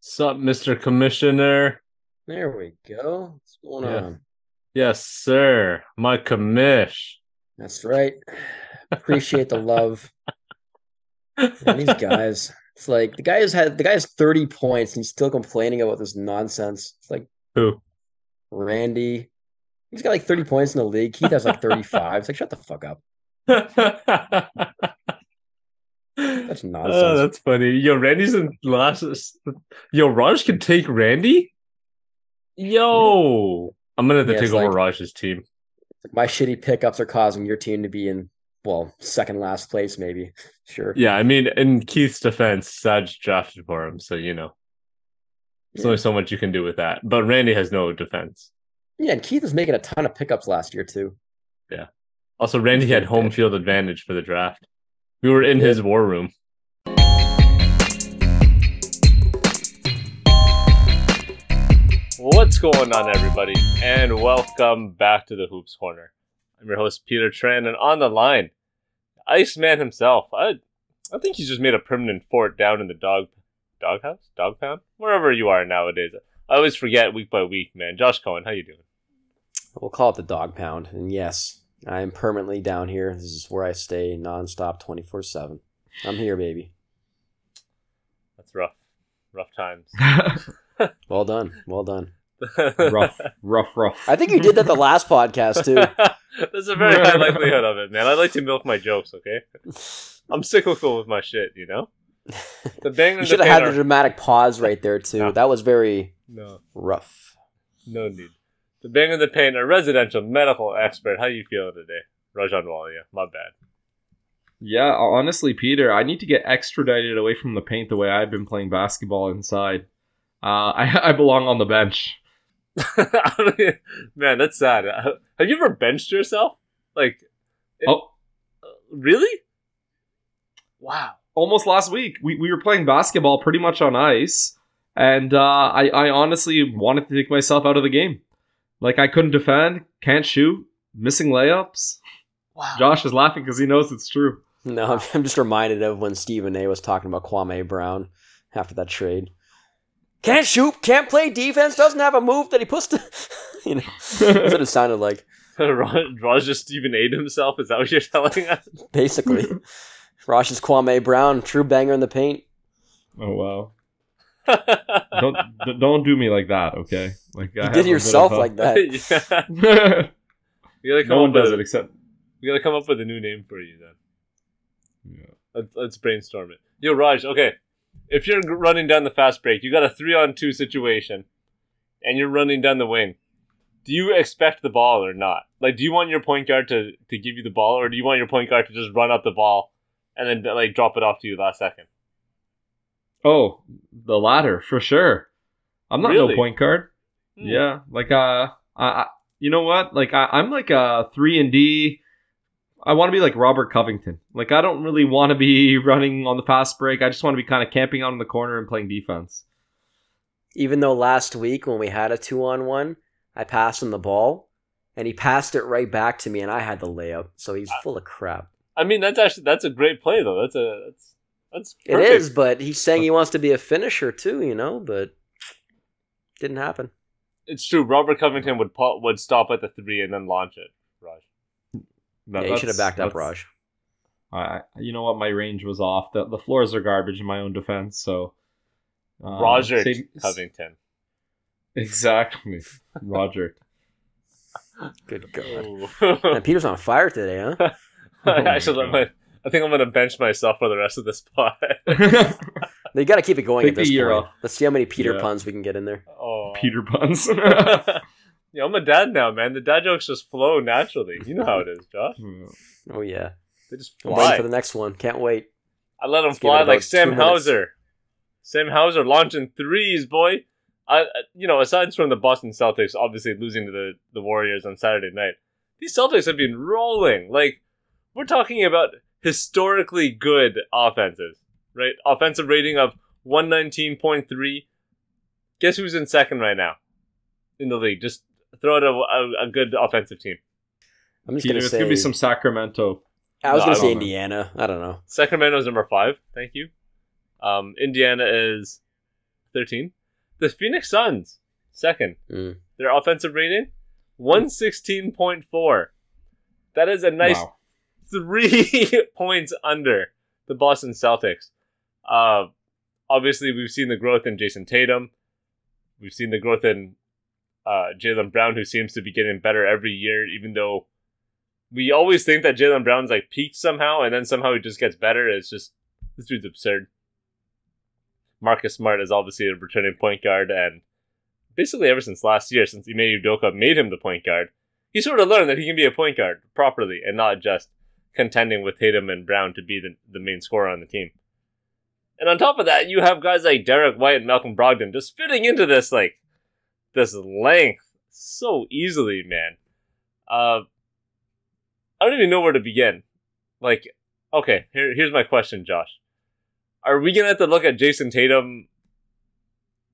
Sup, Mr. Commissioner? There we go. What's going Yeah. on? Yes, sir. My commish. That's right. Appreciate the love. Man, these guys. It's like the guy has had the guy has 30 points and he's still complaining about this nonsense. It's like Who? Randy. He's got like 30 points in the league. Keith has like 35. It's like shut the fuck up. that's oh, nonsense. Oh, that's funny. Yo, Randy's in last. Yo, Raj can take Randy. Yo, I'm gonna have to Yeah, take over like- Raj's team. My shitty pickups are causing your team to be in well, second last place, maybe. Sure. Yeah, I mean, in Keith's defense, Saj drafted for him, so you know, there's Yeah. only so much you can do with that. But Randy has no defense. Yeah, and Keith was making a ton of pickups last year too. Yeah. Also, Randy had home field advantage for the draft. We were in Yeah. his war room. What's going on, everybody? And welcome back to the Hoops Corner. I'm your host, Peter Tran, and on the line, Iceman himself. I, I think he's just made a permanent fort down in the dog, doghouse, dog pound, wherever you are nowadays. I always forget week by week, man. Josh Cohen, how you doing? We'll call it the dog pound. And yes, I am permanently down here. This is where I stay nonstop 24 7. I'm here, baby. That's rough, rough times. Well done. Well done. Rough, rough, rough. I think you did that the last podcast, too. There's a very high likelihood of it, man. I like to milk my jokes, okay? I'm cyclical with my shit, you know? The bang You should have had pain the dramatic pause right there, too. No. That was very No, rough. no need. The bang and the pain, a residential medical expert. How you feeling today? Rajan Walia. My bad. yeah, honestly, Peter, I need to get extradited away from the paint the way I've been playing basketball inside. Uh, I, I belong on the bench. man, that's sad. Uh, Have you ever benched yourself? Like, It- Oh, really? Wow. almost last week, we, we were playing basketball pretty much on ice, and uh, I, I honestly wanted to take myself out of the game. Like, I couldn't defend, can't shoot, missing layups. Wow. Josh is laughing because he knows it's true. No, I'm, I'm just reminded of when Stephen A was talking about Kwame Brown after that trade. Can't shoot, can't play defense, doesn't have a move that he puts to. you know, that's what it sounded like, Raj Raj just Stephen A'd himself. Is that what you're telling us? basically. Rosh is Kwame Brown, true banger in the paint. Oh, wow. don't don't do me like that, okay? Like I You have did yourself like that. yeah. You gotta come no one does it except We gotta come up with a new name for you then. Yeah. Let's, let's brainstorm it. Yo, Raj. Okay, if you're running down the fast break, you got a three-on-two situation, and you're running down the wing. Do you expect the ball or not? Like, do you want your point guard to to give you the ball, or do you want your point guard to just run up the ball and then like drop it off to you last second? Oh, the latter for sure. I'm not Really? no point guard. Hmm. Yeah, like uh, I, I you know what? Like I, I'm like a three and D. I want to be like Robert Covington. Like I don't really want to be running on the fast break. I just want to be kind of camping out in the corner and playing defense. Even though last week when we had a two on one, I passed him the ball and he passed it right back to me and I had the layup. So he's full of crap. I mean, that's actually that's a great play though. That's a that's that's It perfect. is, but he's saying he wants to be a finisher too, you know, but didn't happen. It's true. Robert Covington would pu- would stop at the three and then launch it. Raj. That- yeah, you should have backed up, that's- Raj. I, you know what? My range was off. The, the floors are garbage in my own defense. So, uh, Roger save- Covington. Exactly, Roger. Good God. Man, Peter's on fire today, huh? I Oh should my let my. I think I'm gonna bench myself for the rest of this pod. they got to keep it going Take at this year point. off. Let's see how many Peter Yeah. puns we can get in there. oh, Peter Buns. Yeah, I'm a dad now, man. The dad jokes just flow naturally. You know how it is, Josh. Hmm. Oh yeah, They just I'm waiting fly. for the next one. Can't wait. I let them Let's fly like Sam. Hauser. Sam Hauser launching threes, boy. I, I- you know, aside from the Boston Celtics obviously losing to the, the Warriors on Saturday night, these Celtics have been rolling. Like, we're talking about historically good offenses, right? Offensive rating of 119.3. Guess who's in second right now in the league? Just throw out a, a, a good offensive team. I'm just Peter, gonna it's say. gonna be some Sacramento. I was No, gonna I say don't know. Indiana. I don't know. Sacramento's number five. Thank you. Um, Indiana is 13. The Phoenix Suns, second. Mm. Their offensive rating, 116.4. That is a nice Wow. three points under the Boston Celtics. Uh, obviously, we've seen the growth in Jayson Tatum. We've seen the growth in uh, Jaylen Brown, who seems to be getting better every year, even though we always think that Jaylen Brown's like peaked somehow, and then somehow he just gets better. It's just this dude's absurd. Marcus Smart is obviously a returning point guard, and basically ever since last year, since Ime Udoka made him the point guard, he sort of learned that he can be a point guard properly and not just contending with Tatum and Brown to be the, the main scorer on the team. And on top of that, you have guys like Derrick White and Malcolm Brogdon just fitting into this like this length so easily, man. Uh, I don't even know where to begin. Like, okay, here, here's my question, Josh. Are we gonna have to look at Jayson Tatum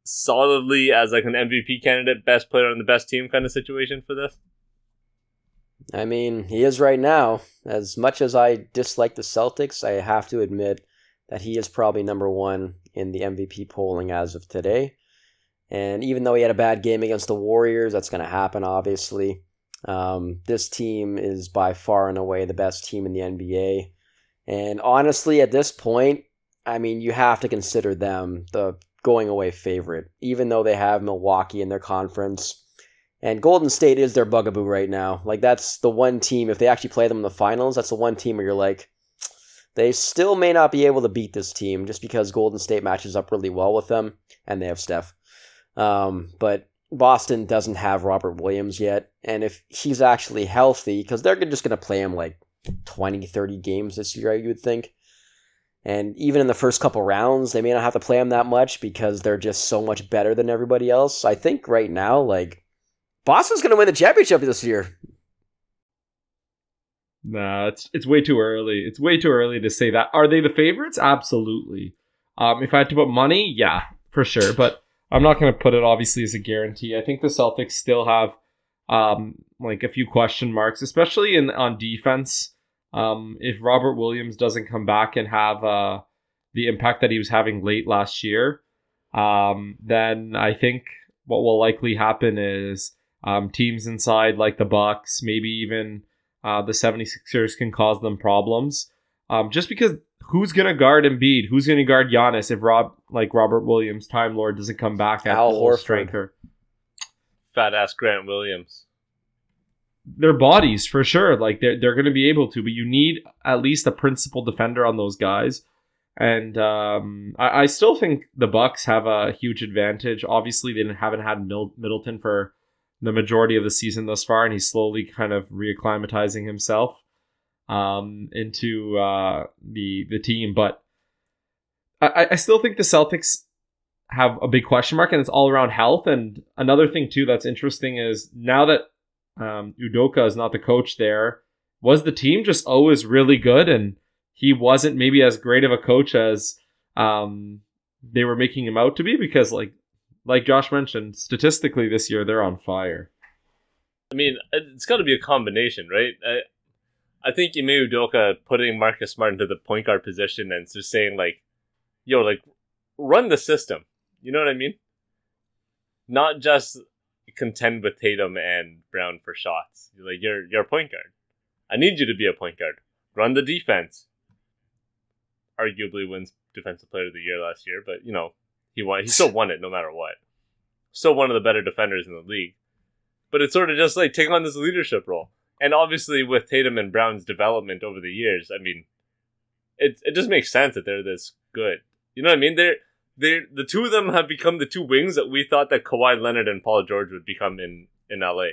solidly as like an MVP candidate, best player on the best team kind of situation for this? I mean, he is right now. As much as I dislike the Celtics, I have to admit that he is probably number one in the MVP polling as of today. And even though he had a bad game against the Warriors, that's going to happen, obviously. Um, this team is by far and away the best team in the NBA. And honestly, at this point, I mean, you have to consider them the going away favorite, even though they have Milwaukee in their conference. And Golden State is their bugaboo right now. Like that's the one team if they actually play them in the finals, that's the one team where you're like they still may not be able to beat this team just because Golden State matches up really well with them and they have Steph. Um, but Boston doesn't have Robert Williams yet, and if he's actually healthy, because they're just going to play him like 20, 30 games this year, you would think. And even in the first couple rounds, they may not have to play him that much because they're just so much better than everybody else. I think right now, like, Boston's going to win the championship this year. Nah, it's it's way too early. It's way too early to say that. Are they the favorites? Absolutely. Um, if I had to put money, yeah, for sure. But I'm not going to put it obviously as a guarantee. I think the Celtics still have um like a few question marks, especially in on defense. Um, if Robert Williams doesn't come back and have uh the impact that he was having late last year, um, then I think what will likely happen is um, teams inside like the Bucks, maybe even uh, the 76ers can cause them problems. Um, just because who's going to guard Embiid? Who's going to guard Giannis if Rob like Robert Williams, Time Lord, doesn't come back at Al full Horford. striker? Fat ass Grant Williams. Their bodies for sure, like they're they're going to be able to, but you need at least a principal defender on those guys. And um, I, I still think the Bucks have a huge advantage. Obviously, they didn't, haven't had Mil- Middleton for the majority of the season thus far, and he's slowly kind of reacclimatizing himself um, into uh, the the team. But I, I still think the Celtics have a big question mark, and it's all around health. And another thing too that's interesting is now that um, Udoka is not the coach there, was the team just always really good, and he wasn't maybe as great of a coach as um, they were making him out to be? Because like like Josh mentioned, statistically this year they're on fire. I mean, it's got to be a combination, right? I, I think Ime Udoka putting Marcus Smart into the point guard position and just saying like, "Yo, like, run the system." You know what I mean? Not just contend with Tatum and Brown for shots. Like you're you're a point guard. I need you to be a point guard. Run the defense. Arguably wins defensive player of the year last year, but you know he won. He still won it no matter what. Still one of the better defenders in the league. But it's sort of just like taking on this leadership role. And obviously with Tatum and Brown's development over the years, I mean, it it just makes sense that they're this good. You know what I mean? They're they the two of them have become the two wings that we thought that Kawhi Leonard and Paul George would become in in LA.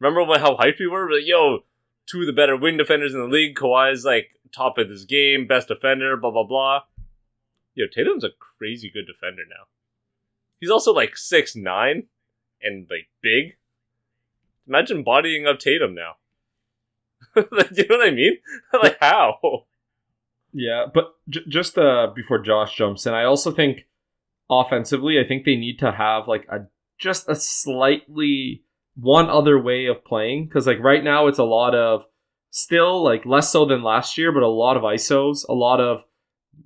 Remember when how hyped we were? We're like, yo, two of the better wing defenders in the league. Kawhi's like top of his game, best defender, blah blah blah. Yo, Tatum's a crazy good defender now. He's also like six nine and like big. Imagine bodying up Tatum now. you know what I mean? like how? Yeah, but j- just uh, before Josh jumps in, I also think offensively, I think they need to have like a just a slightly one other way of playing because like right now it's a lot of still like less so than last year, but a lot of isos, a lot of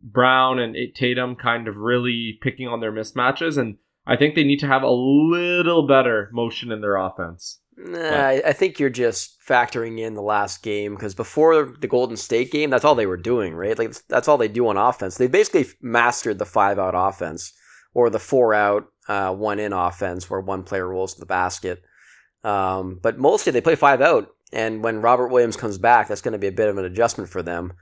Brown and Tatum kind of really picking on their mismatches, and I think they need to have a little better motion in their offense. Nah, I, I think you're just factoring in the last game because before the Golden State game, that's all they were doing, right? Like that's all they do on offense. They basically mastered the five out offense or the four out, uh, one in offense where one player rolls to the basket. Um, but mostly they play five out, and when Robert Williams comes back, that's going to be a bit of an adjustment for them.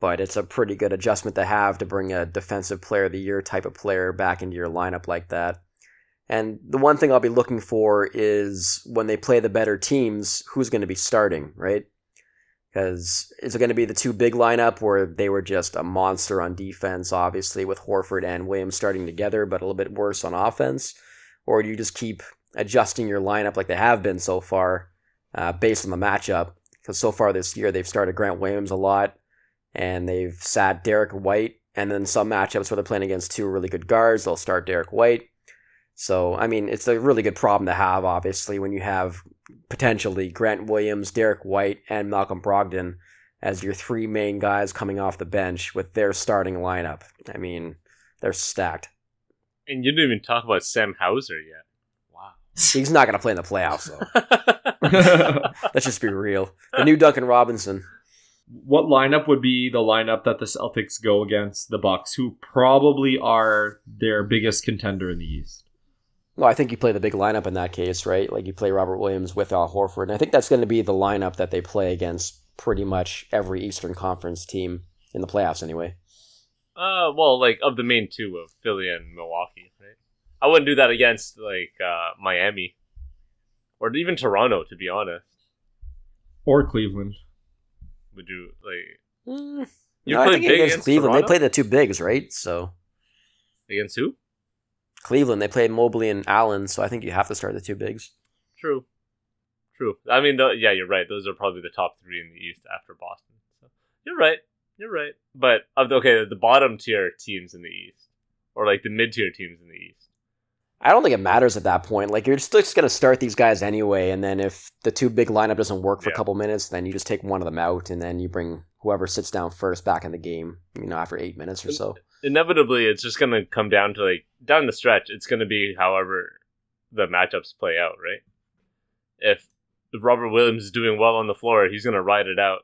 But it's a pretty good adjustment to have to bring a defensive player of the year type of player back into your lineup like that. And the one thing I'll be looking for is when they play the better teams, who's going to be starting, right? Because is it going to be the two big lineup where they were just a monster on defense, obviously, with Horford and Williams starting together, but a little bit worse on offense? Or do you just keep adjusting your lineup like they have been so far uh, based on the matchup? Because so far this year, they've started Grant Williams a lot, and they've sat Derrick White. And then some matchups where they're playing against two really good guards, they'll start Derrick White so, I mean, it's a really good problem to have, obviously, when you have potentially Grant Williams, Derrick White, and Malcolm Brogdon as your three main guys coming off the bench with their starting lineup. I mean, they're stacked. And you didn't even talk about Sam Hauser yet. Wow. He's not going to play in the playoffs, though. Let's just be real. The new Duncan Robinson. What lineup would be the lineup that the Celtics go against the Bucks, who probably are their biggest contender in the East? Well, I think you play the big lineup in that case, right? Like you play Robert Williams with Al Horford. And I think that's going to be the lineup that they play against pretty much every Eastern Conference team in the playoffs, anyway. Uh, well, like of the main two of Philly and Milwaukee, right? I wouldn't do that against like uh, Miami or even Toronto, to be honest. Or Cleveland. Would you like? Mm, you no, I think against, against Cleveland, Toronto? they play the two bigs, right? So against who? Cleveland, they play Mobley and Allen, so I think you have to start the two bigs. True. True. I mean, th- yeah, you're right. Those are probably the top three in the East after Boston. So you're right. You're right. But okay, the bottom tier teams in the East, or like the mid tier teams in the East. I don't think it matters at that point. Like you're still just going to start these guys anyway, and then if the two big lineup doesn't work for yeah. a couple minutes, then you just take one of them out, and then you bring whoever sits down first back in the game. You know, after eight minutes or so inevitably it's just gonna come down to like down the stretch. It's gonna be however the matchups play out, right? If Robert Williams is doing well on the floor, he's gonna ride it out.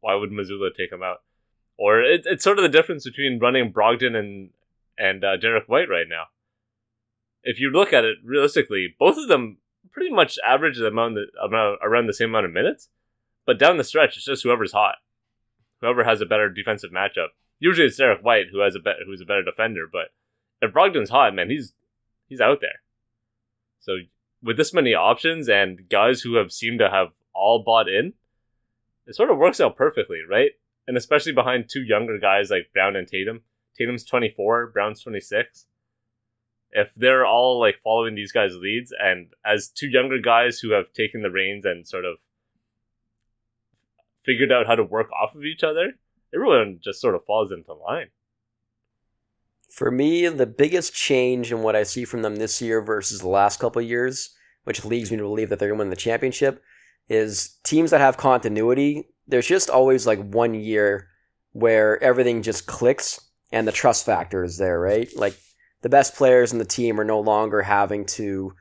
Why would Mazzulla take him out? Or it, it's sort of the difference between running Brogdon and and uh, Derrick White right now. If you look at it realistically, both of them pretty much average the amount, that, amount around the same amount of minutes, but down the stretch, it's just whoever's hot, whoever has a better defensive matchup Usually it's Derrick White who has a who's a better defender, but if Brogdon's hot, man, he's he's out there. So with this many options and guys who have seemed to have all bought in, it sort of works out perfectly, right? And especially behind two younger guys like Brown and Tatum. Tatum's 24, Brown's 26. If they're all like following these guys' leads, and as two younger guys who have taken the reins and sort of figured out how to work off of each other, everyone just sort of falls into line. For me, the biggest change in what I see from them this year versus the last couple years, which leads me to believe that they're going to win the championship, is teams that have continuity. There's just always like one year where everything just clicks and the trust factor is there, right? Like the best players in the team are no longer having to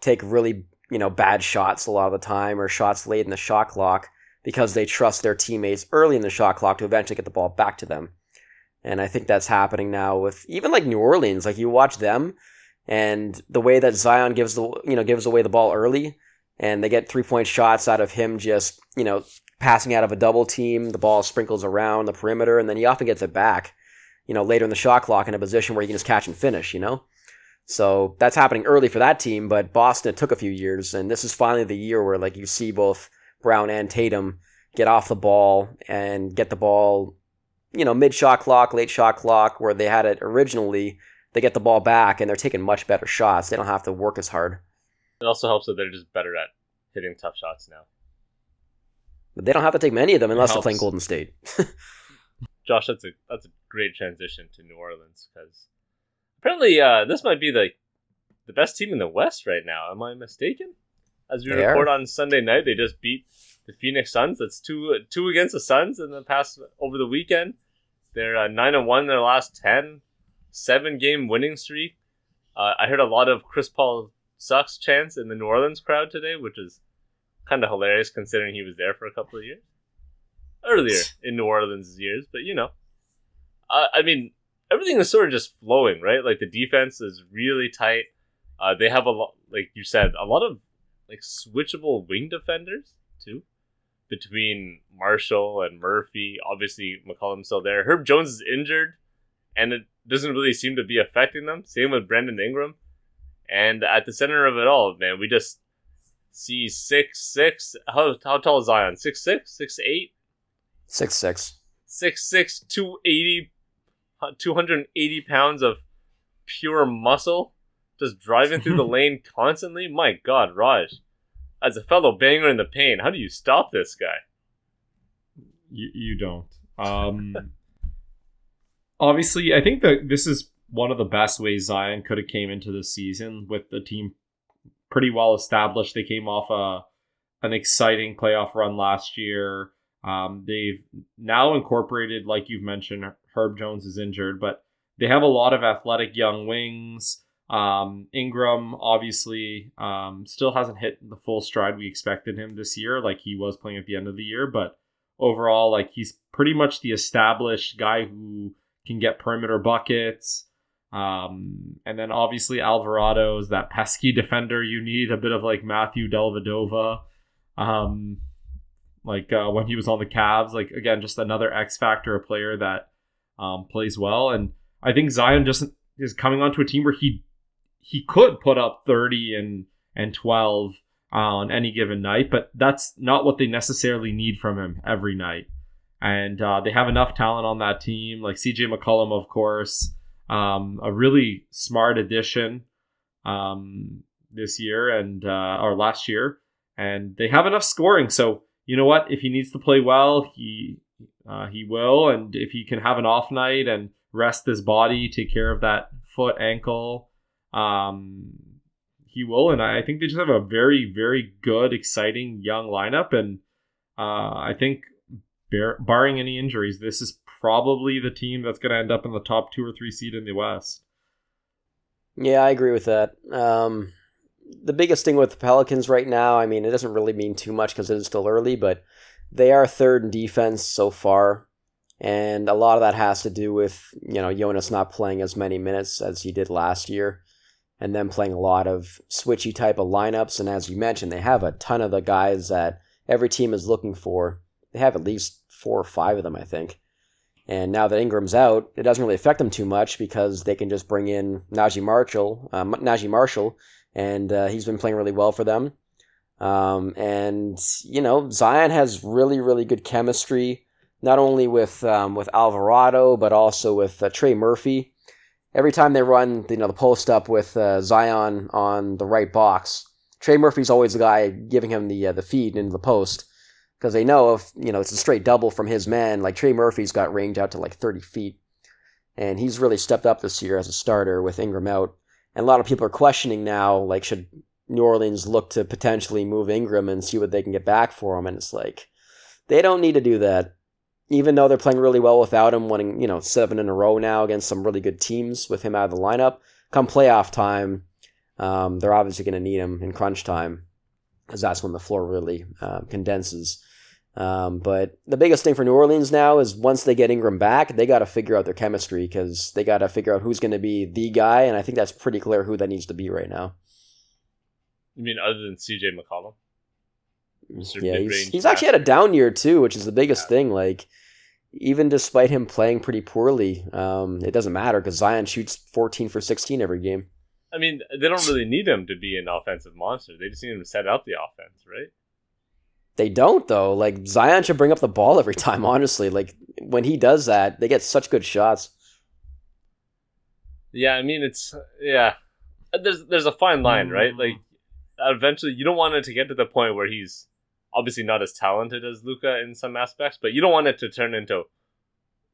take really, you know, bad shots a lot of the time or shots late in the shot clock because they trust their teammates early in the shot clock to eventually get the ball back to them. And I think that's happening now with even like New Orleans. Like you watch them and the way that Zion gives the you know gives away the ball early and they get three point shots out of him just, you know, passing out of a double team, the ball sprinkles around the perimeter, and then he often gets it back, you know, later in the shot clock in a position where he can just catch and finish, you know? So that's happening early for that team, but Boston it took a few years, and this is finally the year where like you see both Brown and Tatum get off the ball and get the ball, you know, mid shot clock, late shot clock, where they had it originally. They get the ball back and they're taking much better shots. They don't have to work as hard. It also helps that they're just better at hitting tough shots now. But they don't have to take many of them unless they're playing Golden State. Josh, that's a that's a great transition to New Orleans because apparently uh, this might be the the best team in the West right now. Am I mistaken? As we they record are. on Sunday night, they just beat the Phoenix Suns. That's two two against the Suns in the past over the weekend. They're uh, nine and one in their last ten, seven game winning streak. Uh, I heard a lot of Chris Paul sucks chants in the New Orleans crowd today, which is kind of hilarious considering he was there for a couple of years earlier in New Orleans' years. But you know, uh, I mean, everything is sort of just flowing, right? Like the defense is really tight. Uh, they have a lot, like you said, a lot of like switchable wing defenders too, between Marshall and Murphy. Obviously, McCollum's still there. Herb Jones is injured, and it doesn't really seem to be affecting them. Same with Brandon Ingram. And at the center of it all, man, we just see six six. How how tall is Zion? Six six, six eight, Six six. six six, two eighty, two hundred eighty pounds of pure muscle, just driving through the lane constantly. My God, Raj, as a fellow banger in the pain, how do you stop this guy? You, you don't. Um, obviously, I think that this is one of the best ways Zion could have came into the season with the team pretty well established. They came off a an exciting playoff run last year. Um, they've now incorporated, like you've mentioned, Herb Jones is injured, but they have a lot of athletic young wings. Um, Ingram obviously um, still hasn't hit the full stride we expected him this year, like he was playing at the end of the year. But overall, like he's pretty much the established guy who can get perimeter buckets. Um, and then obviously Alvarado is that pesky defender you need, a bit of like Matthew Dellavedova. Um, like uh, when he was on the Cavs, like again, just another X factor, a player that um, plays well. And I think Zion just is coming onto a team where he he could put up 30 and and 12 uh, on any given night, but that's not what they necessarily need from him every night. And uh, they have enough talent on that team, like CJ McCollum, of course, um, a really smart addition um, this year and uh, or last year, and they have enough scoring. So you know what? If he needs to play well, he uh, he will, and if he can have an off night and rest his body, take care of that foot, ankle, um, he will. And I think they just have a very, very good, exciting young lineup. And uh, I think, bar- barring any injuries, this is probably the team that's going to end up in the top two or three seed in the West. Yeah, I agree with that. Um, the biggest thing with the Pelicans right now, I mean, it doesn't really mean too much because it is still early, but they are third in defense so far. And a lot of that has to do with, you know, Jonas not playing as many minutes as he did last year and then playing a lot of switchy type of lineups. And as you mentioned, they have a ton of the guys that every team is looking for. They have at least four or five of them, I think. And now that Ingram's out, it doesn't really affect them too much because they can just bring in Naji Marshall, uh, Naji Marshall, and uh, he's been playing really well for them. Um, and you know, Zion has really, really good chemistry, not only with um, with Alvarado but also with uh, Trey Murphy. Every time they run, you know, the post up with uh, Zion on the right box, Trey Murphy's always the guy giving him the uh, the feed into the post because they know if you know it's a straight double from his men. Like Trey Murphy's got range out to like thirty feet, and he's really stepped up this year as a starter with Ingram out. And a lot of people are questioning now, like, should New Orleans look to potentially move Ingram and see what they can get back for him? And it's like, they don't need to do that. Even though they're playing really well without him, winning, you know, seven in a row now against some really good teams with him out of the lineup. Come playoff time, um, they're obviously going to need him in crunch time because that's when the floor really uh, condenses. Um, but the biggest thing for New Orleans now is once they get Ingram back, they got to figure out their chemistry because they got to figure out who's going to be the guy, and I think that's pretty clear who that needs to be right now. You mean other than CJ McCollum? Mr. Yeah, he's, he's actually had a down year too, which is the biggest Yeah. thing. Like, even despite him playing pretty poorly, um, it doesn't matter because Zion shoots 14 for 16 every game. I mean, they don't really need him to be an offensive monster. They just need him to set up the offense, right? They don't though. Like Zion should bring up the ball every time. Honestly, like when he does that, they get such good shots. Yeah, I mean, it's yeah. There's there's a fine line, right? Like, eventually, you don't want it to get to the point where he's obviously not as talented as Luka in some aspects, but you don't want it to turn into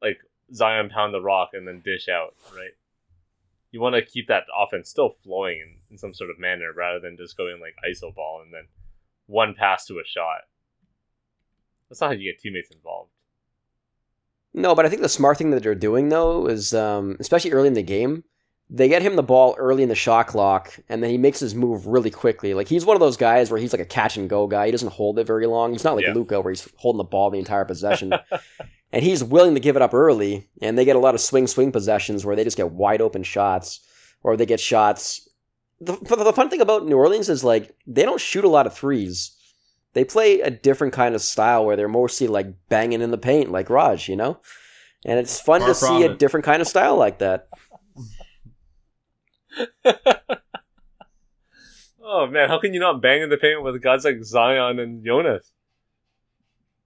like Zion pound the rock and then dish out, right? You want to keep that offense still flowing in, in some sort of manner rather than just going like iso ball and then one pass to a shot. That's not how you get teammates involved. No, but I think the smart thing that they're doing though is, um, especially early in the game, they get him the ball early in the shot clock, and then he makes his move really quickly. Like he's one of those guys where he's like a catch and go guy. He doesn't hold it very long. He's not like Yeah. Luka where he's holding the ball the entire possession. and he's willing to give it up early, and they get a lot of swing swing possessions where they just get wide open shots, or they get shots. The, the fun thing about New Orleans is like they don't shoot a lot of threes. They play a different kind of style where they're mostly like banging in the paint, like Raj, you know. And it's fun Far to see from a different kind of style like that. oh man, how can you not bang in the paint with guys like Zion and Jonas?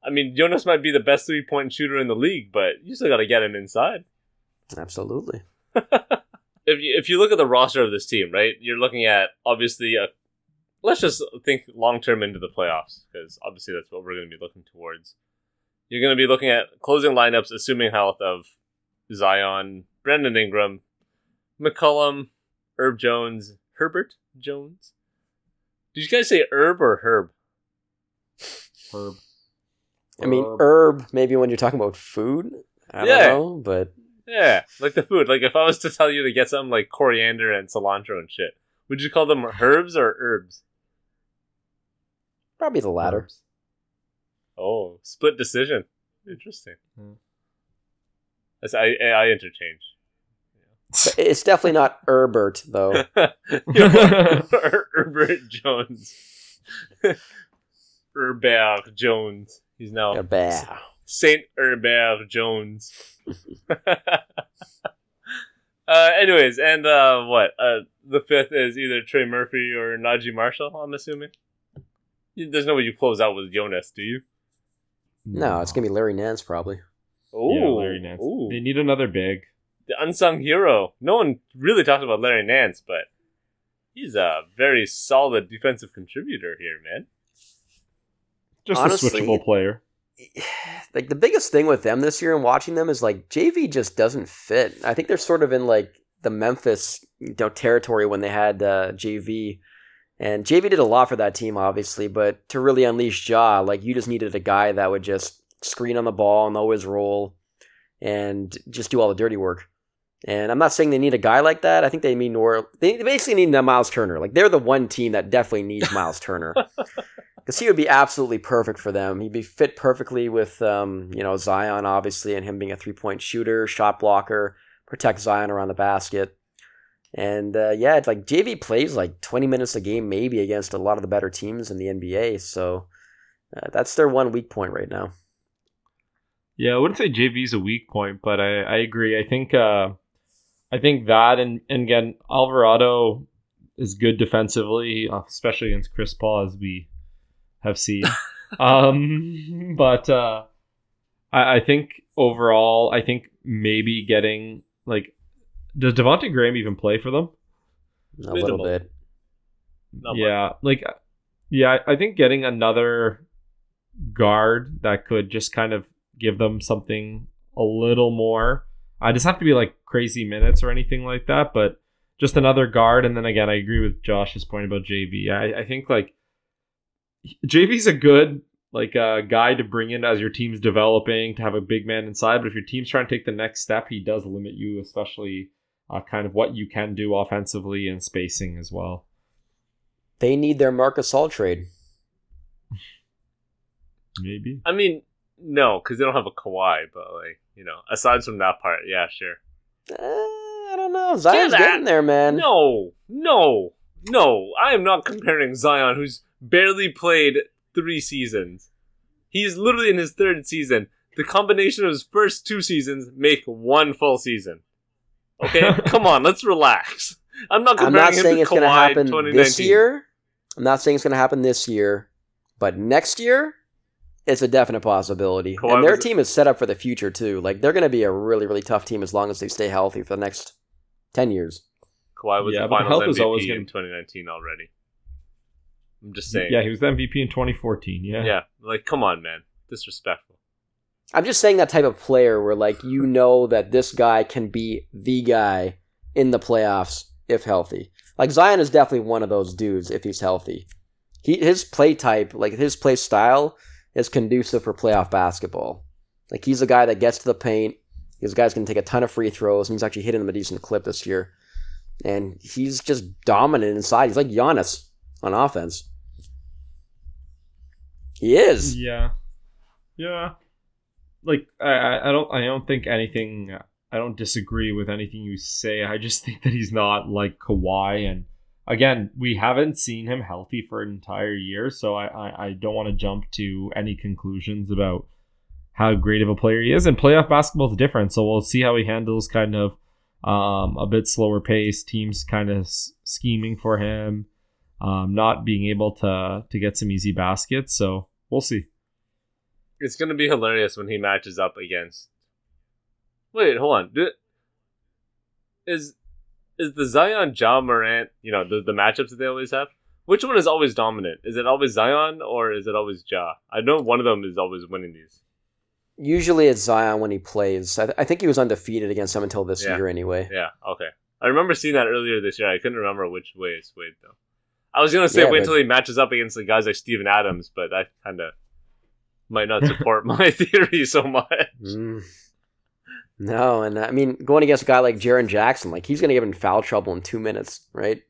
I mean, Jonas might be the best three point shooter in the league, but you still got to get him inside. Absolutely. If you, if you look at the roster of this team, right, you're looking at obviously a. Let's just think long term into the playoffs because obviously that's what we're going to be looking towards. You're going to be looking at closing lineups, assuming health of Zion, Brandon Ingram, McCollum, Herb Jones, Herbert Jones. Did you guys say Herb or Herb? Herb. I mean, Herb. herb, maybe when you're talking about food. I Yeah. don't know, but Yeah, like the food. Like if I was to tell you to get something like coriander and cilantro and shit, would you call them herbs or herbs? probably the latter. Herbs. Oh, split decision. Interesting. Hmm. That's I I interchange. But it's definitely not Herbert, though. Herbert Jones. Herbert Jones. He's now Herbert. Saint Herbert Jones. uh, anyways, and uh, what? Uh, the fifth is either Trey Murphy or Naji Marshall. I'm assuming. There's no way you close out with Jonas, do you? No, it's gonna be Larry Nance probably. Oh, yeah, Larry Nance. Ooh, They need another big. The unsung hero. No one really talks about Larry Nance, but he's a very solid defensive contributor here, man. Just Honestly, a switchable player. Like the biggest thing with them this year and watching them is like JV just doesn't fit. I think they're sort of in like the Memphis you know, territory when they had uh, JV, and JV did a lot for that team, obviously. But to really unleash Ja, like you just needed a guy that would just screen on the ball, know his role, and just do all the dirty work. And I'm not saying they need a guy like that. I think they mean more. They basically need a Miles Turner. Like they're the one team that definitely needs Miles Turner because he would be absolutely perfect for them. He'd be fit perfectly with, um, you know, Zion obviously, and him being a three point shooter, shot blocker, protect Zion around the basket, and uh, yeah, it's like JV plays like twenty minutes a game maybe against a lot of the better teams in the NBA. So uh, that's their one weak point right now. Yeah, I wouldn't say JV's a weak point, but I, I agree. I think uh, I think that and, and again Alvarado is good defensively, uh, especially against Chris Paul, as we have seen. um, but uh, I, I think overall, I think maybe getting like does Devonte Graham even play for them? A little bit. Not much. yeah, like yeah, I I think getting another guard that could just kind of give them something a little more. I just have to be like crazy minutes or anything like that, but just another guard. And then again, I agree with Josh's point about JV. I, I think like JV's a good like uh, guy to bring in as your team's developing to have a big man inside. But if your team's trying to take the next step, he does limit you, especially uh, kind of what you can do offensively and spacing as well. They need their Marc Gasol trade. Maybe. I mean, no, because they don't have a Kawhi. But like, you know, aside from that part, yeah, sure. Uh, I don't know. Zion's getting there, man. No, no, no. I am not comparing Zion, who's barely played three seasons. He's literally in his third season. The combination of his first two seasons make one full season. Okay, come on, let's relax. I'm not I'm not saying to it's going to happen this year. I'm not saying it's going to happen this year, but next year, it's a definite possibility. Kawhi and their was- team is set up for the future too. Like they're going to be a really, really tough team as long as they stay healthy for the next ten years. Kawhi was Yeah, the but the finals health is always in gonna- 2019 already. I'm just saying. Yeah, he was the MVP in 2014. Yeah. yeah, like come on, man, disrespectful. I'm just saying that type of player where like you know that this guy can be the guy in the playoffs if healthy. Like Zion is definitely one of those dudes if he's healthy. He his play type, like his play style, is conducive for playoff basketball. Like he's a guy that gets to the paint. He's guy's guy going to take a ton of free throws. And he's actually hitting them a decent clip this year. And he's just dominant inside. He's like Giannis on offense. He is. Yeah, yeah. Like I I don't, I don't think anything. I don't disagree with anything you say. I just think that he's not like Kawhi. And again, we haven't seen him healthy for an entire year, so I, I, I don't want to jump to any conclusions about how great of a player he is. And playoff basketball is different, so we'll see how he handles kind of um, a bit slower pace, teams kind of s- scheming for him, um, not being able to to get some easy baskets. So we'll see. It's gonna be hilarious when he matches up against. Wait, hold on. Is is the Zion Ja Morant? You know the the matchups that they always have. Which one is always dominant? Is it always Zion or is it always Ja? I know one of them is always winning these. Usually it's Zion when he plays. I, th- I think he was undefeated against them until this Yeah. year anyway. Yeah, okay. I remember seeing that earlier this year. I couldn't remember which way it swayed though. I was gonna say Yeah, wait but- until he matches up against the guys like Steven Adams, but that kind of might not support my theory so much. Mm. No, and I mean, going against a guy like Jaren Jackson, like he's going to get in foul trouble in two minutes, right?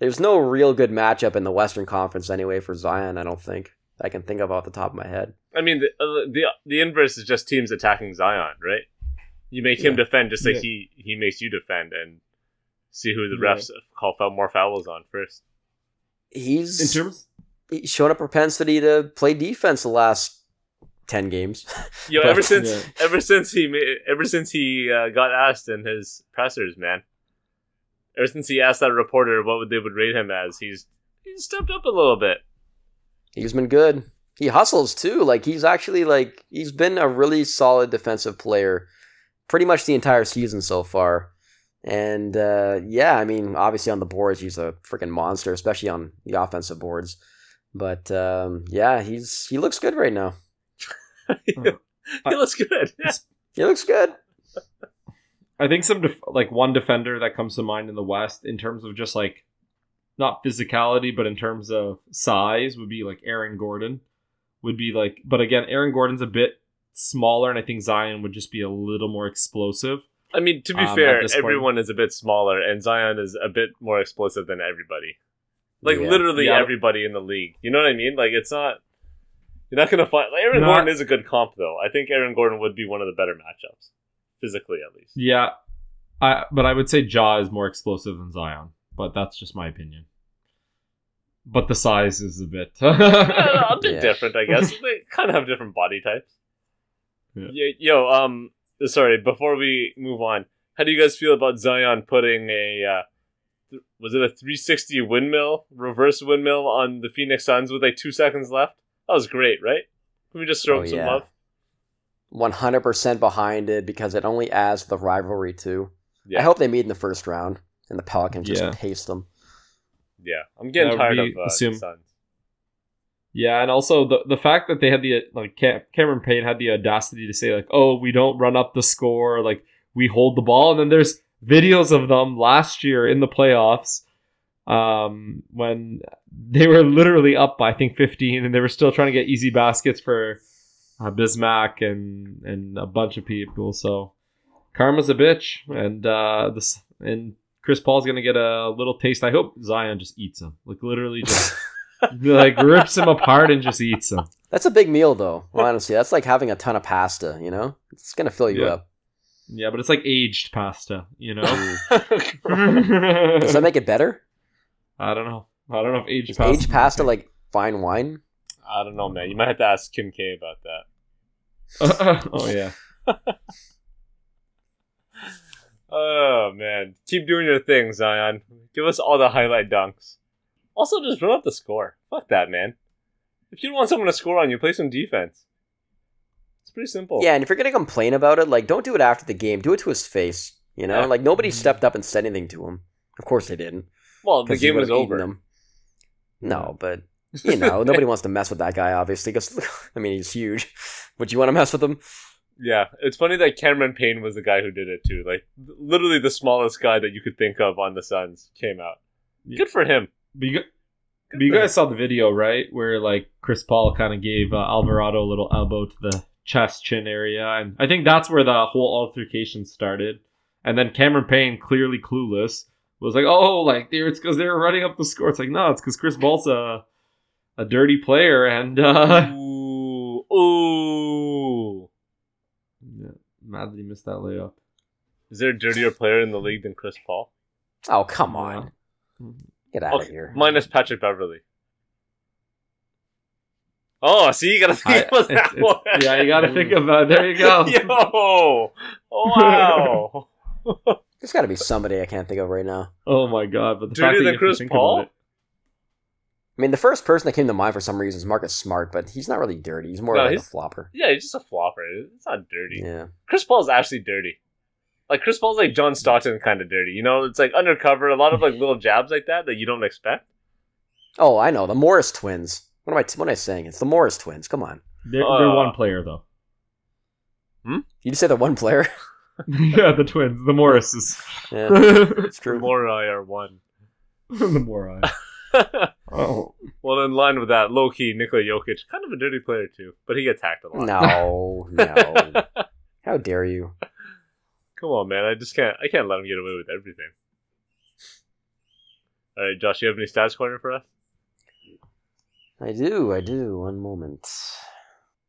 There's no real good matchup in the Western Conference anyway for Zion. I don't think I can think of off the top of my head. I mean, the uh, the the inverse is just teams attacking Zion, right? You make him Yeah. defend just like Yeah. he he makes you defend, and see who the Yeah. refs call foul more fouls on first. He's In terms, he's shown a propensity to play defense the last ten games. Yo, But- ever since Yeah. ever since he ever since he uh, got asked in his pressers, man. Ever since he asked that reporter what would they would rate him as, he's he's stepped up a little bit. he's been good. He hustles too. Like he's actually like he's been a really solid defensive player, pretty much the entire season so far. And uh, yeah, I mean, obviously on the boards he's a freaking monster, especially on the offensive boards. But um, yeah, he's he looks good right now. he looks good. He looks good. I think some def- like one defender that comes to mind in the West in terms of just like not physicality, but in terms of size would be like Aaron Gordon. Would be like, but again, Aaron Gordon's a bit smaller, and I think Zion would just be a little more explosive. I mean, to be Um, fair, at point- everyone is a bit smaller, and Zion is a bit more explosive than everybody. Like Yeah. literally Yeah. everybody in the league. You know what I mean? Like it's not. You're not gonna find like, Aaron Not- Gordon is a good comp though. I think Aaron Gordon would be one of the better matchups, physically at least. Yeah, I but I would say Ja is more explosive than Zion, but that's just my opinion. But the size is a bit. A bit Yeah. different, I guess. they kind of have different body types. Yeah. Yo, yo, um, sorry. Before we move on, how do you guys feel about Zion putting a uh, th- was it a 360 windmill, reverse windmill on the Phoenix Suns with like two seconds left? That was great, right? Can we just throw Oh, him some yeah. love? One hundred percent behind it because it only adds to the rivalry too. Yeah, I hope they meet in the first round and the Pelicans just Yeah. paste them. yeah. I'm getting That tired of uh, assume- the Suns. Yeah, and also the the fact that they had the like Cam- Cameron Payne had the audacity to say like, "Oh, we don't run up the score, like we hold the ball," and then there's videos of them last year in the playoffs, um, when they were literally up by I think 15, and they were still trying to get easy baskets for uh, Bismack and and a bunch of people. So karma's a bitch, and uh, this and Chris Paul's gonna get a little taste. I hope Zion just eats him, like literally just like rips him apart and just eats him. That's a big meal though. Honestly, that's like having a ton of pasta. You know, it's gonna fill you Yeah. up. Yeah, but it's like aged pasta, you know. Does that make it better? I don't know. I don't know if aged Is pasta. aged pasta like fine wine? I don't know, man. You might have to ask Kim K about that. oh yeah. Oh man, keep doing your thing, Zion. Give us all the highlight dunks. Also, just run up the score. Fuck that, man. If you don't want someone to score on you, play some defense. It's pretty simple. Yeah, and if you're gonna complain about it, like don't do it after the game. Do it to his face. You know, Yeah. like nobody stepped up and said anything to him. Of course they didn't. Well, the 'cause he game was would've eaten over. them. No, but you know, nobody wants to mess with that guy. Obviously, because I mean, he's huge. Would you want to mess with him? Yeah, it's funny that Cameron Payne was the guy who did it too. Like, literally the smallest guy that you could think of on the Suns came out. Yeah. Good for him. But you, gu- but you for guys saw the video, right? Where like Chris Paul kind of gave uh, Alvarado a little elbow to the chest chin area, and I think that's where the whole altercation started. And then Cameron Payne, clearly clueless, was like, "Oh, like there, it's because they were running up the score." It's like, no, it's because Chris Paul's a a dirty player, and uh, Ooh, ooh. yeah, mad that he missed that layup. Is there a dirtier player in the league than Chris Paul? Oh, come on. Get out of here. Minus Patrick Beverley. Oh, see, you gotta think I- about that it's- it's- one. yeah, you got to think about. There you go. Yo, wow. There's got to be somebody I can't think of right now. Oh my god! But the Dirtier fact that you Chris think Paul? about it. I mean, the first person that came to mind for some reason is Marcus Smart, but he's not really dirty. He's more No, like he's- a flopper. yeah, he's just a flopper. It's not dirty. Yeah. Chris Paul's actually dirty. Like Chris Paul's like John Stockton kind of dirty. You know, it's like undercover, a lot of like little jabs like that that you don't expect. Oh, I know the Morris twins. What am I? What am I saying? It's the Morris twins. Come on. They're, Uh, they're one player though. Hmm? You just said the one player. yeah, the twins, the Morrises. yeah, the it's true. Morai are one. The Morai. Oh, well, in line with that, low key Nikola Jokic, kind of a dirty player too, but he gets hacked a lot. No, no. How dare you? Come on, man. I just can't. I can't let him get away with everything. All right, Josh, you have any stats corner for us? I do. I do. One moment.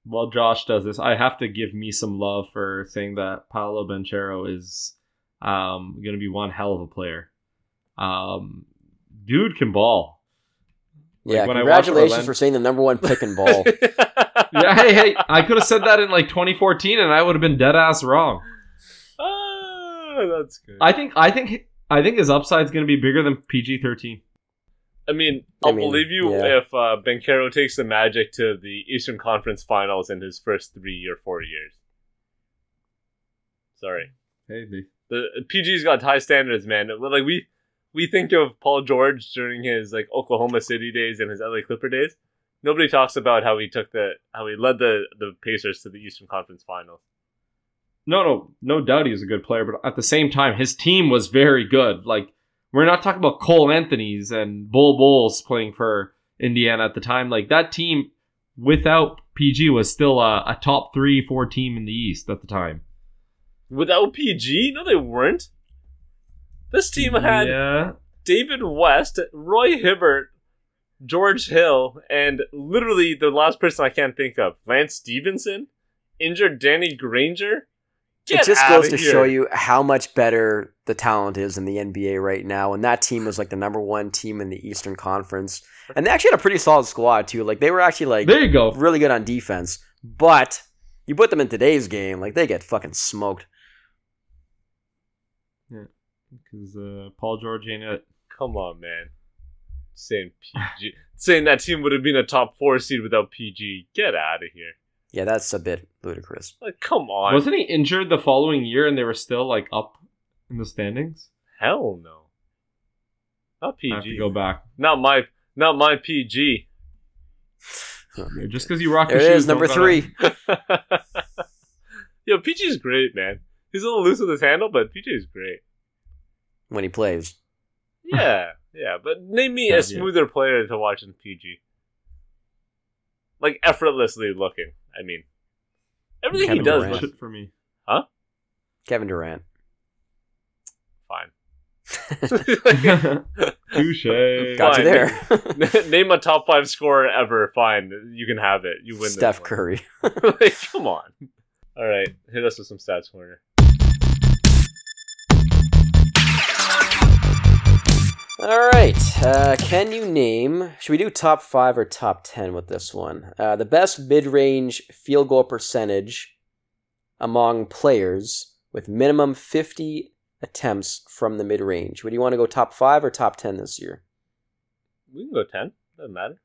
While Josh does this, I have to give me some love for saying that Paolo Banchero is um, going to be one hell of a player. Um, dude can ball. Like, yeah. when I watch Congratulations Orlando- for saying the number one pick and ball. Yeah, hey, hey, I could have said that in like 2014, and I would have been dead ass wrong. ah, that's good. I think, I think, I think his upside's going to be bigger than PG 13. I mean, I I'll mean, believe you yeah. if uh, Banchero takes the Magic to the Eastern Conference Finals in his first three or four years. Sorry, Hey, they- the PG's got high standards, man. Like we we think of Paul George during his like Oklahoma City days and his LA Clipper days. Nobody talks about how he took the how he led the the Pacers to the Eastern Conference Finals. No, no, no doubt he's a good player, but at the same time, his team was very good. Like, we're not talking about Cole Anthony's and Bull Bulls playing for Indiana at the time. Like, that team without PG was still a, a top three, four team in the East at the time. Without PG, no, they weren't. This team had Yeah. David West, Roy Hibbert, George Hill, and literally the last person I can't think of, Lance Stephenson, injured Danny Granger. Get it just outta goes to here. show you how much better the talent is in the NBA right now. And that team was like the number one team in the Eastern Conference, and they actually had a pretty solid squad too. Like they were actually like There you go. really good on defense, but you put them in today's game, like they get fucking smoked. Yeah, because uh, Paul George ain't it. Come on, man. Saying PG, saying that team would have been a top four seed without PG. Get out of here. Yeah, that's a bit ludicrous. Like, come on. Wasn't he injured the following year and they were still, like, up in the standings? Hell no. Not I have to PG. go back. Not my, not my PG. Oh, Just because you rock There your it shoes. is, number don't gotta- three. Yo, PG's great, man. He's a little loose with his handle, but PG is great. when he plays. Yeah, yeah. But name me Yeah, a yeah. smoother player to watch in PG. Like effortlessly looking. I mean, everything Kevin he does, Durant. looks for me. Huh? Kevin Durant. fine. Touche. Got Fine. you there. name a top five scorer ever. Fine, you can have it. You win. Steph. Curry. like, come on. All right, hit us with some stats corner. All right. Uh, can you name? Should we do top five or top ten with this one? Uh, the best mid-range field goal percentage among players with minimum fifty attempts from the mid-range. Would you want to go top five or top ten this year? We can go ten. Doesn't matter.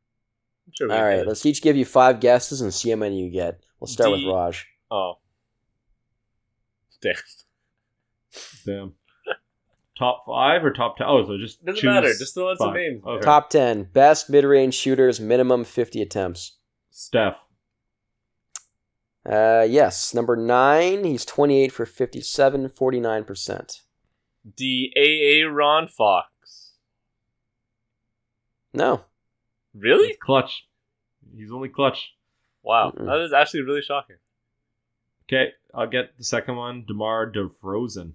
I'm sure we All can right. hit it. Let's each give you five guesses and see how many you get. We'll start D- with Raj. Oh. Damn. Damn. Top five or top ten? Oh, so just Doesn't matter. Just throw out some five. names. Okay. Top ten best mid-range shooters, minimum fifty attempts. Steph. Uh, yes. Number nine, he's twenty-eight for 57, 49 percent. De'Aaron Fox. No. Really? He's clutch. He's only clutch. Wow, Mm-mm. that is actually really shocking. Okay, I'll get the second one. DeMar DeRozan.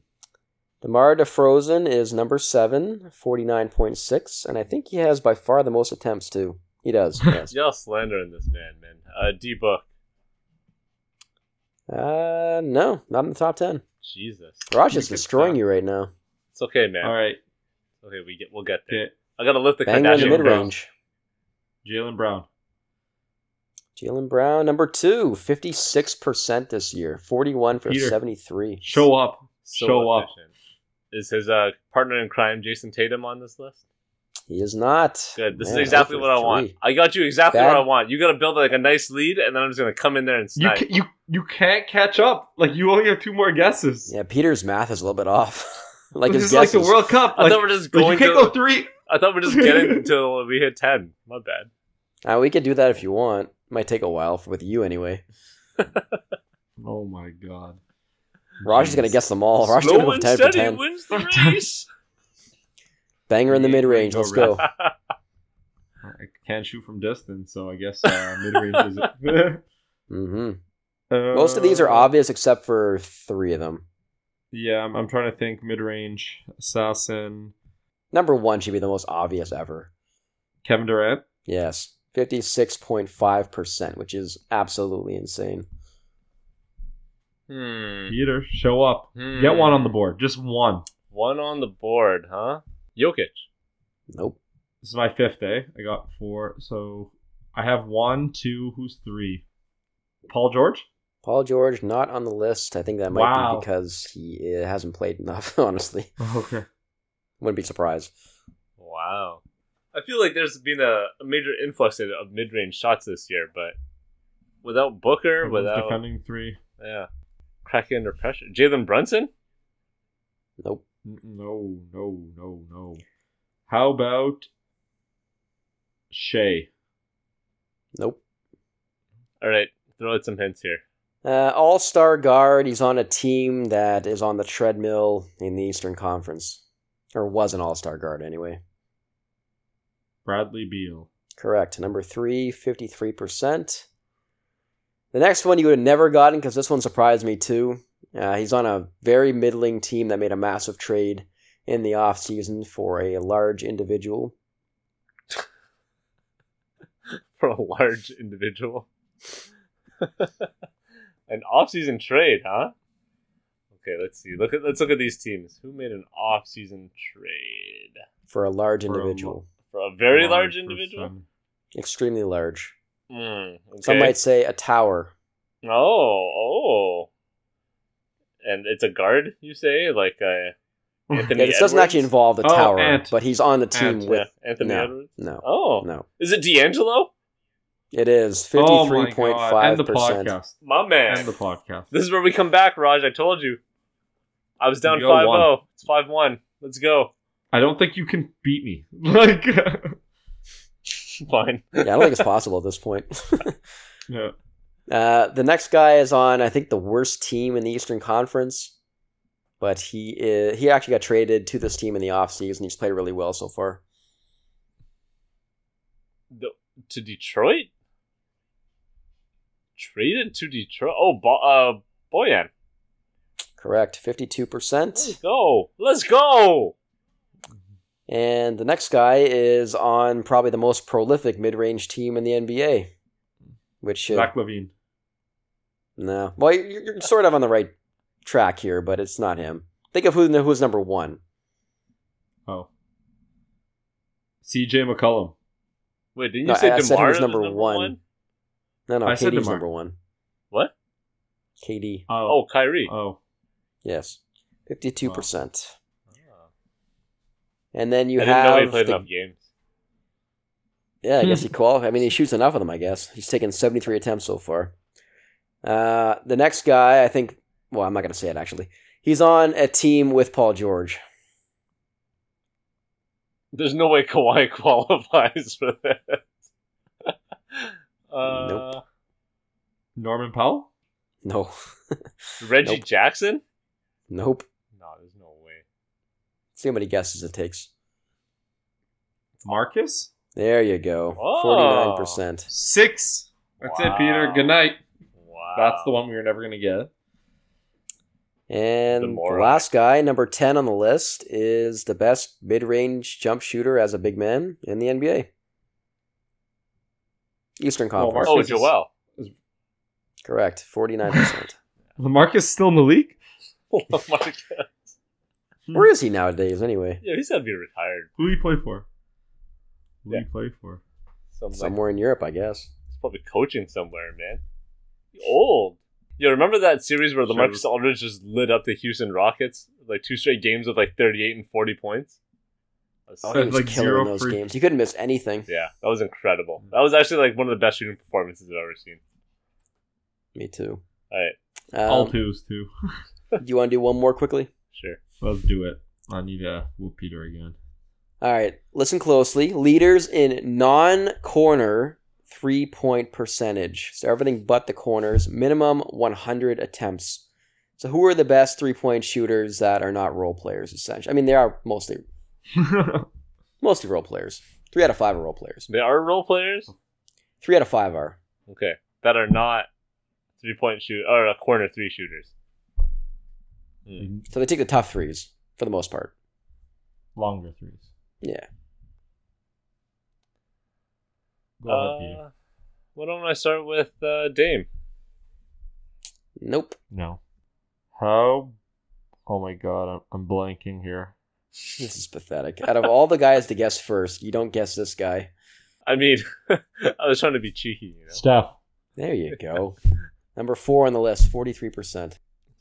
DeMar DeFrozen is number seven, 49.6, and I think he has by far the most attempts too. He does, yes. Y'all slandering this man, man. Uh, D book. uh, no, not in the top 10. Jesus. Raj is destroying that. you right now. It's okay, man. All right. Okay, we get we'll get there. Okay. I gotta lift the Banger in the mid range. Jaylen Brown. Jaylen Brown, number two, 56% this year, 41 for Peter. 73. Show up. So Show up. Efficient. Is his uh, partner in crime Jayson Tatum on this list? He is not. Good. This Man, is exactly what I for want. three. I got you exactly Bad- what I want. You got to build like a nice lead, and then I'm just gonna come in there and You snipe. ca- you you can't catch up. Like you only have two more guesses. Yeah, Peter's math is a little bit off. like this his is like the World Cup. I Like, thought we're just like, going. you can't to, go three. I thought we're just getting until we hit ten. My bad. Uh, we could do that if you want. Might take a while for, with you anyway. Oh my god. Raj is gonna guess them all. Raj is Slow gonna go and 10 for steady 10. wins the race. Banger in the mid range. Let's go. I can't shoot from distance, so I guess uh, mid range is it. hmm Uh, Most of these are obvious except for three of them. Yeah, I'm, I'm trying to think. Mid range, assassin, Number one should be the most obvious ever. Kevin Durant. Yes, 56.5%, which is absolutely insane. Hmm. Peter, show up. Hmm. Get one on the board. Just one. One on the board, huh? Jokic. Nope. This is my fifth day. I got four. So I have one, two. Who's three? Paul George. Paul George not on the list. I think that might Wow. be because he uh, hasn't played enough. Honestly, Okay. wouldn't be surprised. Wow. I feel like there's been a, a major influx of, of mid-range shots this year, but without Booker, without defending three. yeah, cracking under pressure. Jalen Brunson. Nope. No, no, no, no. How about Shea? Nope. All right, throw out some hints here. Uh, All star guard. He's on a team that is on the treadmill in the Eastern Conference, or was an all star guard anyway. Bradley Beal. Correct. Number three, 53%. The next one you would have never gotten because this one surprised me too. Uh, he's on a very middling team that made a massive trade in the offseason for a large individual. For a large individual. an off-season trade, huh? Okay, let's see. Look at let's look at these teams. Who made an off-season trade For a large For a individual. for a very large Large individual? Extremely large. Hmm, Some might say a tower. Oh, oh. And it's a guard, you say? Like uh, Anthony Yeah, this doesn't actually involve the Oh, tower, Ant. but he's on the team Ant, with. Yeah, Anthony no. Edwards? No, Oh. no. Is it D'Angelo? It is Oh my 53.5%. the podcast. My man. End the podcast. This is where we come back, Raj. I told you. I was down You go 5 one. 0. It's 5 1. Let's go. I don't think you can beat me. Like, Fine. yeah, I don't think it's possible at this point. yeah. Uh, the next guy is on, I think, the worst team in the Eastern Conference, but he is, he actually got traded to this team in the offseason. He's played really well so far. The, to Detroit? Traded to Detroit? Oh, Bo- uh, Bojan. Correct, Let's 52%. go. Let's go. And the next guy is on probably the most prolific mid range team in the NBA, which should. Zach LaVine. No. Well, you're, you're sort of on the right track here, but it's not him. Think of who who's number one. Oh. CJ McCollum. Wait, didn't you No, say I- I said he was was number number, one. one? No, no, I said KD's number one. What? KD. Oh. Oh, Kyrie. Oh. Yes. 52%. Oh. And then you I didn't have. know he played the- enough games. Yeah, I guess he qualified. I mean, he shoots enough of them, I guess. He's taken 73 attempts so far. Uh, the next guy, I think, well, I'm not going to say it actually. He's on a team with Paul George. There's no way Kawhi qualifies for that. uh, Nope. Norman Powell? No. Reggie Nope. Jackson? nope. No, there's no way. See how many guesses it takes. Marcus? There you go. Oh. 49%. Six. That's it, Peter. Good night. Wow. That's the one we were never going to get. And The the, last guy, number 10 on the list, is the best mid range jump shooter as a big man in the NBA. Eastern Well, Conference. Oh, Marcus is- oh, Joel. Correct. 49%. LaMarcus still in the league? Marcus. Where is he nowadays, anyway? Yeah, he's gotta be retired. Who do you play for? Who Yeah. do you play for? Some, like, Somewhere in Europe, I guess. he's probably coaching somewhere, man. He old. Yo, remember that series where Sure. Marcus Aldridge just lit up the Houston Rockets? Like two straight games with like 38 and 40 points? That was Oh, So he was like killing zero those free- games. He couldn't miss anything. Yeah, that was incredible. That was actually like one of the best shooting performances I've ever seen. Me too. All right, All Um, twos, too. do you want to do one more quickly? sure. Let's do it. I need to whoop Peter again. All right, listen closely. Leaders in non corner three point percentage. So everything but the corners, minimum 100 attempts. So who are the best three point shooters that are not role players, essentially? I mean, they are mostly mostly role players. Three out of five are role players. They are role players. Three out of five are. Okay, that are not three point shoot or corner three shooters. Hmm. So they take the tough threes for the most part. Longer threes. Yeah. Go ahead, Peter. Uh, why don't I start with uh, Dame? Nope. No. How? Oh my god, I'm, I'm blanking here. This is pathetic. Out of all the guys to guess first, you don't guess this guy. I mean, I was trying to be cheeky, you know. Steph. There you go. Number four on the list, 43%.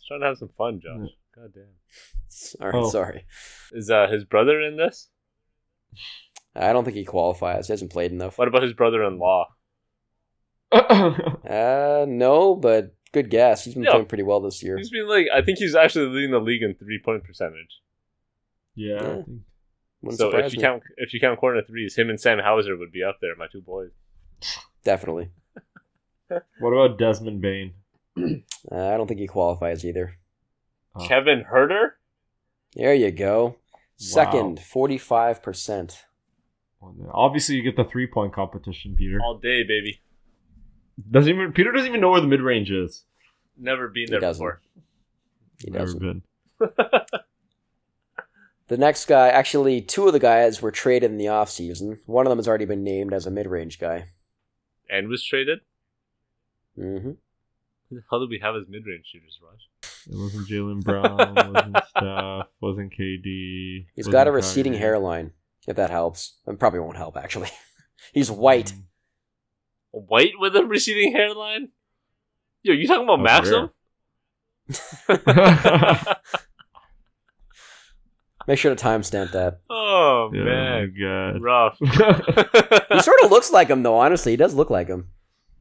I trying to have some fun, Josh. God damn. Sorry, Oh. sorry. Is uh, his brother in this? I don't think he qualifies. He hasn't played enough. What about his brother-in-law? Uh, no, but good guess. He's been Yeah. playing pretty well this year. He's been like, I think he's actually leading the league in three-point percentage. yeah. Yeah. Wouldn't so if you me. count, if you count corner threes, him and Sam Hauser would be up there, my two boys. Definitely. What about Desmond Bane? Uh, I don't think he qualifies either. Oh. Kevin Huerter. There you go. Second, 45%. Obviously, you get the three point competition, Peter. all day, baby. Doesn't even Peter doesn't even know where the mid range is. Never been He there doesn't. before. He Never doesn't. been. The next guy, actually, two of the guys were traded in the offseason. One of them has already been named as a mid range guy. and was traded. hmm Who the hell did we have as mid-range shooters, Raj? It wasn't Jaylen Brown. wasn't Steph. Wasn't KD. He's wasn't got a receding Kyrie. hairline, if that helps. It probably won't help, actually. He's white. Mm. White with a receding hairline. Yo, you talking about That's Maxim? Make sure to timestamp that. oh Yeah, man, God. rough. He sort of looks like him, though, honestly. He does look like him.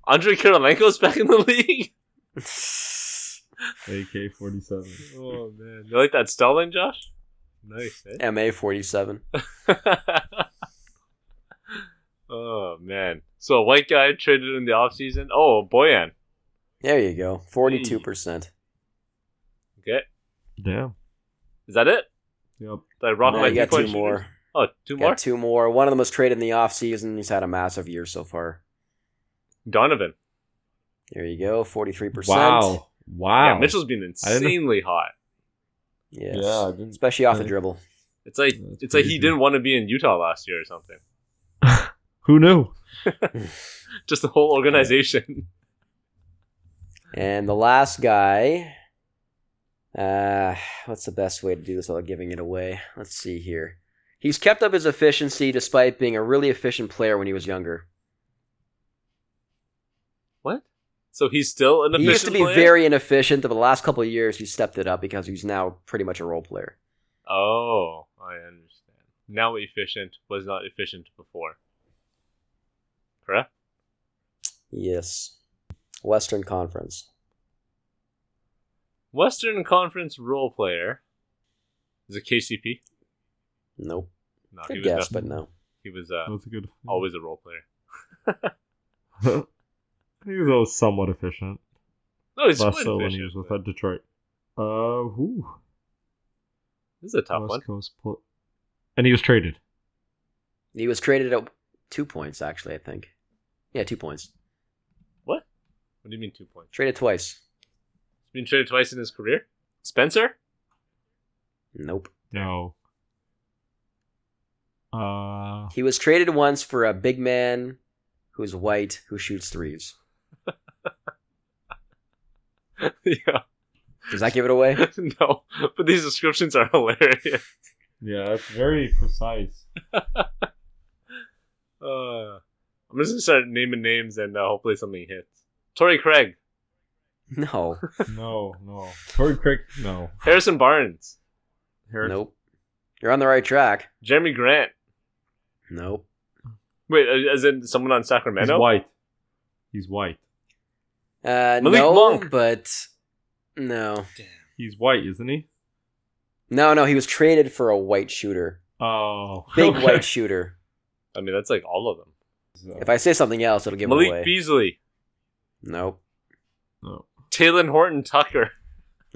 Andre Kirilenko's back in the league. AK forty seven. Oh man, you like that Stalin, Josh? Nice. Eh? MA 47. oh man, so a white guy traded in the offseason. Oh, Bojan. There you go. 42%. Okay, Damn. is that it? Yep. Did I rock No, my you got three-point two shooters? more. Oh, two more. Got two more. One of them was traded in the offseason. He's had a massive year so far. Donovan. There you go. 43%. Wow. Wow. Yeah, Mitchell's been insanely hot. Yes. Yeah, I Especially off the dribble. It's like That's it's like he didn't want to be in Utah last year or something. Who knew? Just the whole organization. And the last guy. Uh, what's the best way to do this without giving it away? Let's see here. He's kept up his efficiency despite being a really efficient player when he was younger. what? So he's still an He efficient used to be player? very inefficient, but the last couple of years he stepped it up because he's now pretty much a role player. Oh, I understand. Now efficient was not efficient before. Correct? Yes. Western Conference. Western Conference role player. Is it KCP? Nope. No, he Good was guess, def- but no. he was uh, That's a good. always a role player. he was always somewhat efficient. No, he's Less quite so when efficient. he was with but Detroit. Uh, who? This is a tough West one. Coast pl- and he was traded. He was traded at two points, actually, I think. Yeah, two points. What? What do you mean two points? Traded twice. He's been traded twice in his career? Spencer? Nope. No. Uh, He was traded once for a big man who's white who shoots threes. yeah. Does that give it away? no, but these descriptions are hilarious. yeah, that's very precise. Uh, I'm just gonna start naming names and uh, hopefully something hits. Torrey Craig, No. No, no. Torrey Craig, no. Harrison Barnes, Harris- Nope. You're on the right track. Jerami Grant. Nope. Wait, uh, as in someone on Sacramento? He's Sacramento? white. He's white. Uh, Malik no, Monk. but no. Damn. He's white, isn't he? No, no, he was traded for a white shooter. Oh, Big okay. white shooter. I mean, that's like all of them. If I say something else, it'll give it Malik away. Beasley, nope. no, Talen Horton Tucker.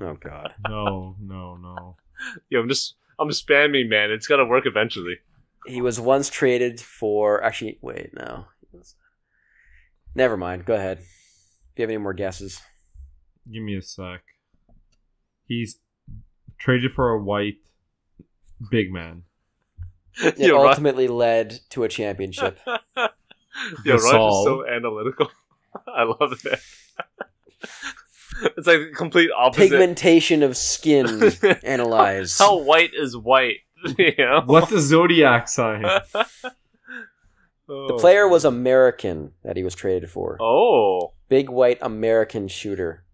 Oh god. no, no, no. Yo, I'm just I'm spamming, man. It's gotta work eventually. He was once traded for actually wait, no. Never mind. Go ahead. If you have any more guesses. Give me a sec. He's traded for a white big man. It Yo, Ryan, ultimately led to a championship. Yo, Ryan's just Gasol. so analytical. I love it. it's like the complete opposite. Pigmentation of skin analyzed. How white is white? you know? What's the zodiac sign? The player was oh. American that he was traded for. Oh, Big white American shooter.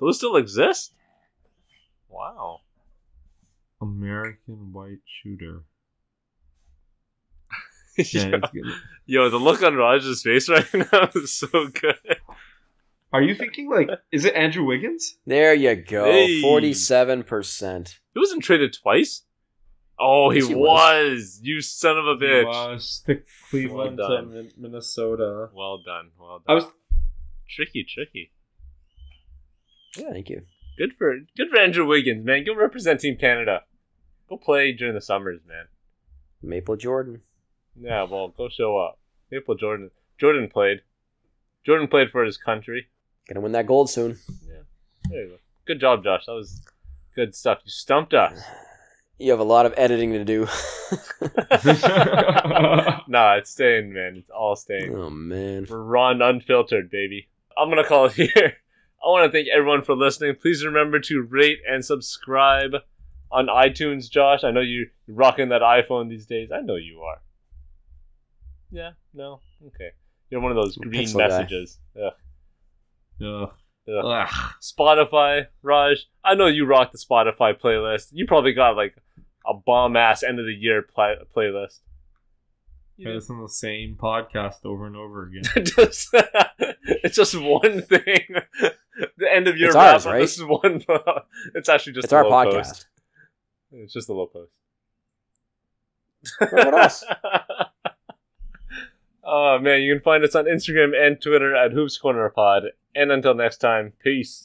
those still exist? Wow. American white shooter. yo, Yeah, yo, the look on Raj's face right now is so good. Are you thinking like is it Andrew Wiggins? There you go. Hey. Forty-seven percent. He wasn't traded twice. Oh, he, he was. was. You son of a bitch. He Was to Cleveland Well to done. Minnesota. Well done. Well done. I was tricky, tricky. Yeah, thank you. Good for good for Andrew Wiggins, man. Go represent Team Canada. Go play during the summers, man. Maple Jordan. Yeah, well, go show up. Maple Jordan. Jordan played. Jordan played for his country. Gonna win that gold soon. Yeah. There you go. Good job, Josh. That was good stuff. You stumped us. You have a lot of editing to do. nah, it's staying, man. It's all staying. oh man. We're raw and unfiltered, baby. I'm gonna call it here. I want to thank everyone for listening. Please remember to rate and subscribe on iTunes, Josh. I know you're rocking that iPhone these days. I know you are. Yeah, no, okay. You're one of those green pixel guy. messages. Ugh. Ugh. Ugh. Ugh. Spotify, Raj. I know you rock the Spotify playlist. You probably got like a bomb ass end of the year pla- playlist. You It's on the same podcast over and over again. just, it's just one thing. the end of your It's wrap ours, right? This is one. it's actually just It's a our low podcast. Post. It's just a low post. What else? oh man, you can find us on Instagram and Twitter at Hoops Corner Pod. And until next time, peace.